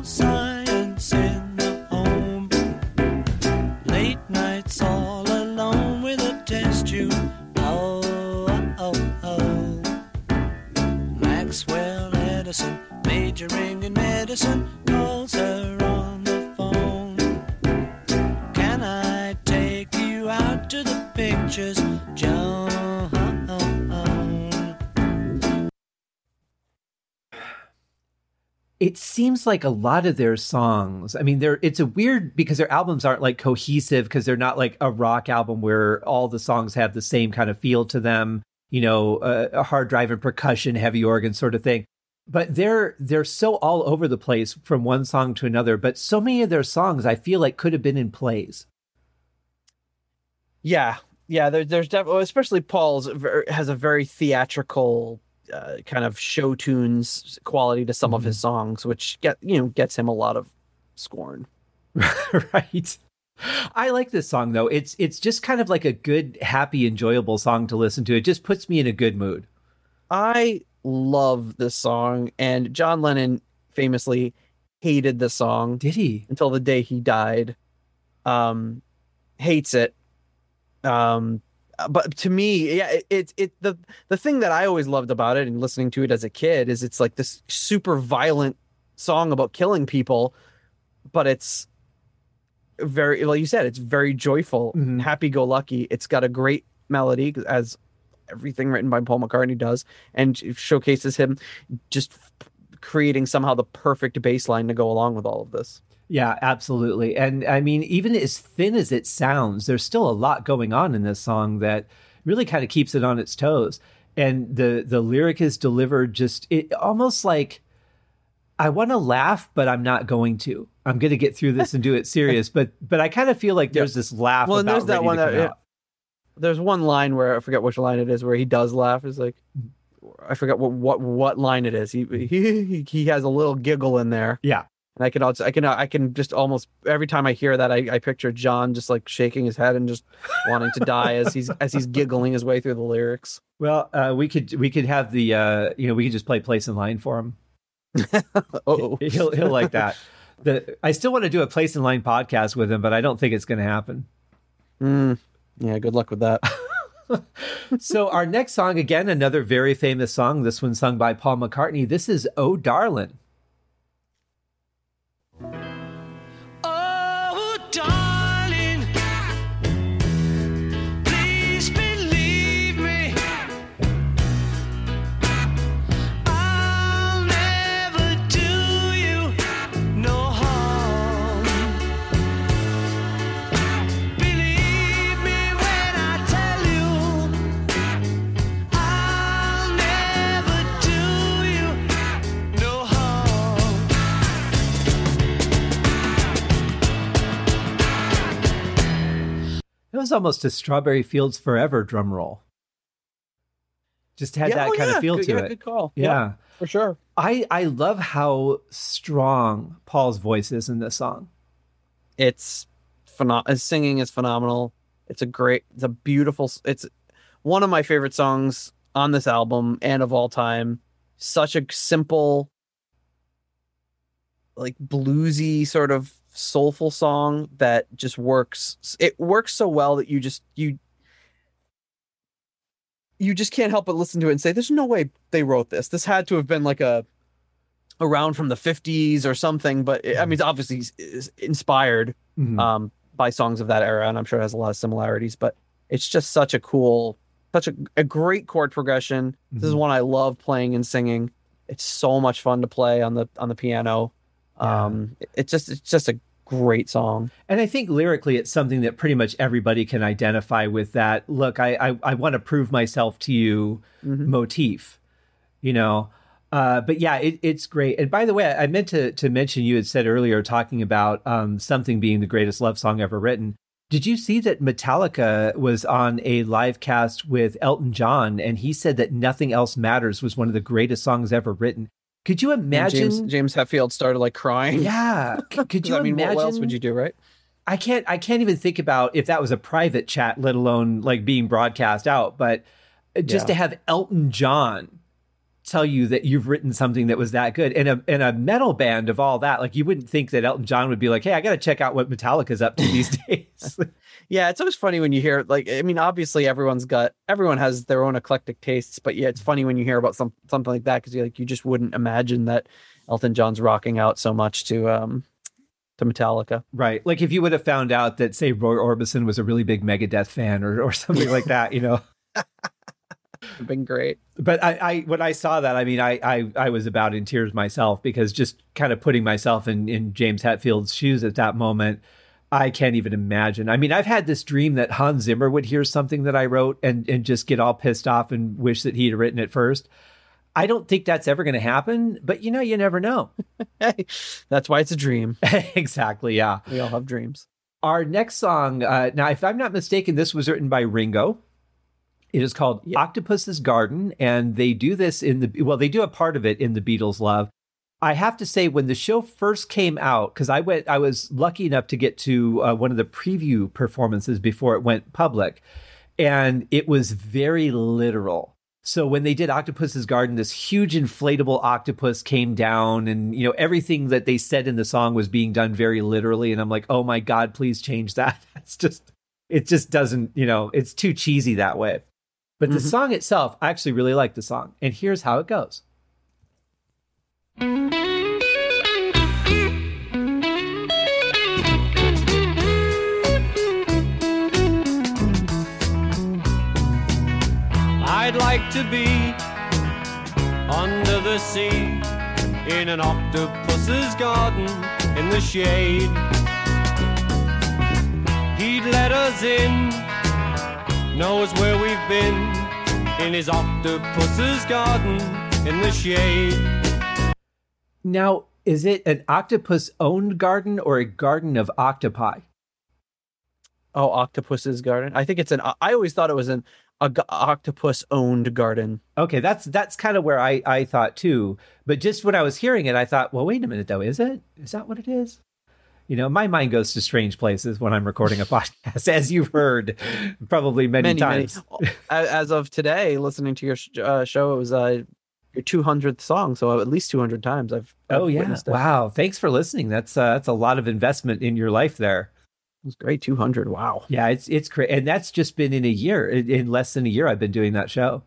it seems like a lot of their songs i mean they're it's a weird because their albums aren't like cohesive because they're not like a rock album where all the songs have the same kind of feel to them you know a, a hard drive and percussion heavy organ sort of thing but they're they're so all over the place from one song to another but so many of their songs i feel like could have been in plays. Yeah, yeah. There, there's definitely, especially Paul's has a very theatrical uh, kind of show tunes quality to some of his songs, which get you know gets him a lot of scorn. right. I like this song though. It's it's just kind of like a good happy enjoyable song to listen to. It just puts me in a good mood. I love this song, and John Lennon famously hated the song did he until the day he died. Um, hates it. Um, but to me, yeah, it, it it the the thing that I always loved about it and listening to it as a kid is it's like this super violent song about killing people, but it's very like you said, it's very joyful, Mhm. happy go lucky. It's got a great melody as everything written by Paul McCartney does, and showcases him just creating somehow the perfect baseline to go along with all of this. Yeah, absolutely. And I mean, even as thin as it sounds, there's still a lot going on in this song that really kind of keeps it on its toes. And the the lyric is delivered just it almost like I want to laugh, but I'm not going to. I'm going to get through this and do it serious. but but I kind of feel like there's this laugh. Well, and there's that one that there's one line where I forget which line it is where he does laugh. Is like I forget what what what line it is. He he he has a little giggle in there. Yeah. And I can also I can I can just almost every time I hear that I, I picture John just like shaking his head and just wanting to die as he's as he's giggling his way through the lyrics. Well, uh, we could we could have the uh, you know we could just play place in line for him. oh, he'll he'll like that. The I still want to do a place in line podcast with him, but I don't think it's going to happen. Mm, yeah, good luck with that. so our next song, again, another very famous song. This one sung by Paul McCartney. This is "Oh Darlin'." Was almost a Strawberry Fields Forever drum roll. Just had that oh, kind yeah, of feel good, to yeah, it. Good call. Yeah. for sure. I I love how strong Paul's voice is in this song. It's phenomenal. His singing is phenomenal. It's a great. It's a beautiful. It's one of my favorite songs on this album and of all time. Such a simple, like bluesy sort of soulful song that just works. It works so well that you just you you just can't help but listen to it and say, "There's no way they wrote this. This had to have been like a around from the 50s or something." But it, I mean, it's obviously inspired Mhm. um, by songs of that era, and I'm sure it has a lot of similarities. But it's just such a cool, such a, a great chord progression. This is Mhm. one I love playing and singing. It's so much fun to play on the on the piano. Yeah. Um, it's just it's just a great song. And I think lyrically, it's something that pretty much everybody can identify with. That look, I I, I want to prove myself to you Mhm. motif, you know. Uh, but yeah, it, it's great. And by the way, I meant to to mention you had said earlier talking about um, something being the greatest love song ever written. Did you see that Metallica was on a live cast with Elton John, and he said that "Nothing Else Matters" was one of the greatest songs ever written? Could you And imagine? James James Hetfield started like crying. yeah, C- could you I mean, imagine? what else would you do, right? I can't I can't even think about if that was a private chat, let alone like being broadcast out. But uh, just Yeah. to have Elton John tell you that you've written something that was that good and a and a metal band of all that, like you wouldn't think that Elton John would be like, Hey, I gotta check out what Metallica's up to these days. Yeah, it's always funny when you hear like I mean, obviously everyone's got everyone has their own eclectic tastes, but yeah, it's funny when you hear about some something like that because you like you just wouldn't imagine that Elton John's rocking out so much to um to Metallica. right. Like if you would have found out that say Roy Orbison was a really big Megadeth fan or or something like that, you know. It'd been great. but I, I when I saw that, I mean, I, I I was about in tears myself because just kind of putting myself in in James Hetfield's shoes at that moment, I can't even imagine. I mean, I've had this dream that Hans Zimmer would hear something that I wrote and and just get all pissed off and wish that he'd written it first. I don't think that's ever going to happen, but you know, you never know. That's why it's a dream. exactly, yeah. We all have dreams. Our next song, uh, now, if I'm not mistaken, this was written by Ringo. It is called Yeah. Octopus's Garden, and they do this in the well, they do a part of it in the Beatles' Love. I have to say, when the show first came out, because I went, I was lucky enough to get to uh, one of the preview performances before it went public, and it was very literal. So when they did Octopus's Garden, this huge inflatable octopus came down, and you know everything that they said in the song was being done very literally. And I'm like, oh my god, please change that. It's just, it just doesn't, you know, it's too cheesy that way. But the Mhm. song itself, I actually really like the song, and here's how it goes. I'd like to be under the sea in an octopus's garden in the shade. He'd let us in, knows where we've been in his octopus's garden in the shade. Now, is it an octopus owned garden or a garden of octopi? Oh, Octopus's Garden. I think it's an. I always thought it was an a g- octopus owned garden. Okay, that's that's kind of where I I thought too. But just when I was hearing it, I thought, well, wait a minute though, is it? Is that what it is? You know, my mind goes to strange places when I'm recording a podcast, as you've heard probably many, many times. As, as of today, listening to your uh, show, it was uh, your 200th song. So at least 200 times I've. I've Oh yeah! Wow, thanks for listening. That's uh, that's a lot of investment in your life there. It was great. 200. Wow. Yeah, it's it's crazy, and that's just been in a year. In, in less than a year, I've been doing that show.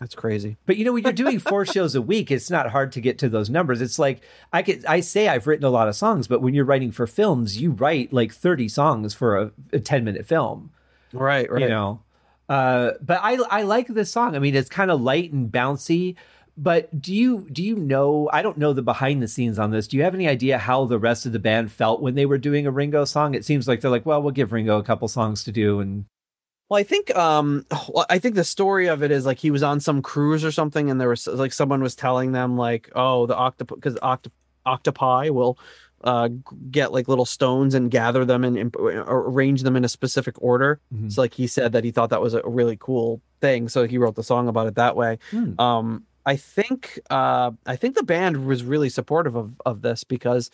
That's crazy. But you know, when you're doing four shows a week, it's not hard to get to those numbers. It's like I could I say I've written a lot of songs, but when you're writing for films, you write like 30 songs for a, a 10 minute film. Right. Right. You know, uh, but I I like this song. I mean, it's kind of light and bouncy. But do you do you know? I don't know the behind the scenes on this. Do you have any idea how the rest of the band felt when they were doing a Ringo song? It seems like they're like, well, we'll give Ringo a couple songs to do, and Well, I think um I think the story of it is like he was on some cruise or something and there was like someone was telling them like, "Oh, the octopus cuz octop- octopi will uh get like little stones and gather them and, and arrange them in a specific order." Mhm. So like he said that he thought that was a really cool thing, so he wrote the song about it that way. Hmm. Um I think uh I think the band was really supportive of of this because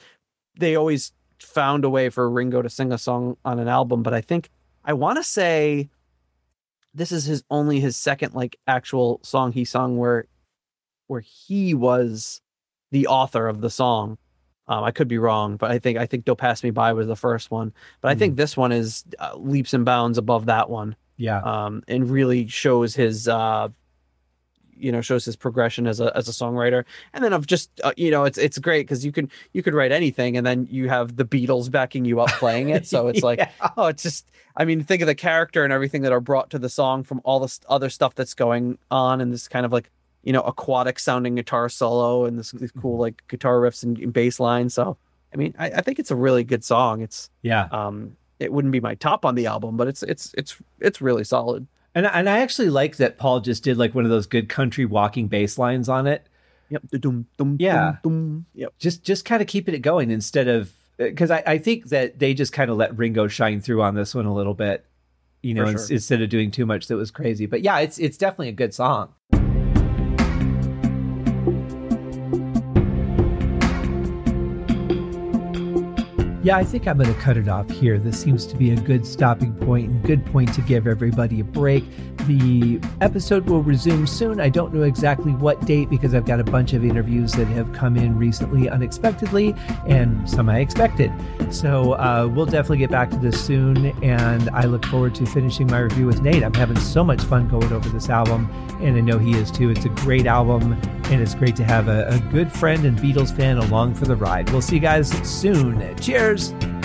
they always found a way for Ringo to sing a song on an album, but I think I want to say this is his only his second like actual song he sung where where he was the author of the song. Um, I could be wrong, but I think I think "Don't Pass Me By" was the first one, but I think this one is uh, leaps and bounds above that one, yeah, um, and really shows his, uh, you know, shows his progression as a as a songwriter. And then of just uh, you know, it's it's great because you can you could write anything, and then you have the Beatles backing you up playing it, so it's like oh, it's just I mean, think of the character and everything that are brought to the song from all this other stuff that's going on and this kind of like, you know, aquatic sounding guitar solo and this, these cool like guitar riffs and, and bass lines. So, I mean, I, I think it's a really good song. It's, yeah. um, it wouldn't be my top on the album, but it's, it's, it's, it's really solid. And and I actually like that Paul just did like one of those good country walking bass lines on it. Yep. Dum, dum, Yeah. Dum, dum. Yep. Just just kind of keeping it going instead of uh, because I, I think that they just kind of let Ringo shine through on this one a little bit, you know, sure. instead of doing too much that was crazy. But yeah, it's it's definitely a good song. Yeah, I think I'm going to cut it off here. This seems to be a good stopping point and good point to give everybody a break. The episode will resume soon. I don't know exactly what date because I've got a bunch of interviews that have come in recently unexpectedly and some I expected. So uh, we'll definitely get back to this soon. And I look forward to finishing my review with Nate. I'm having so much fun going over this album, and I know he is too. It's a great album, and it's great to have a, a good friend and Beatles fan along for the ride. We'll see you guys soon. Cheers.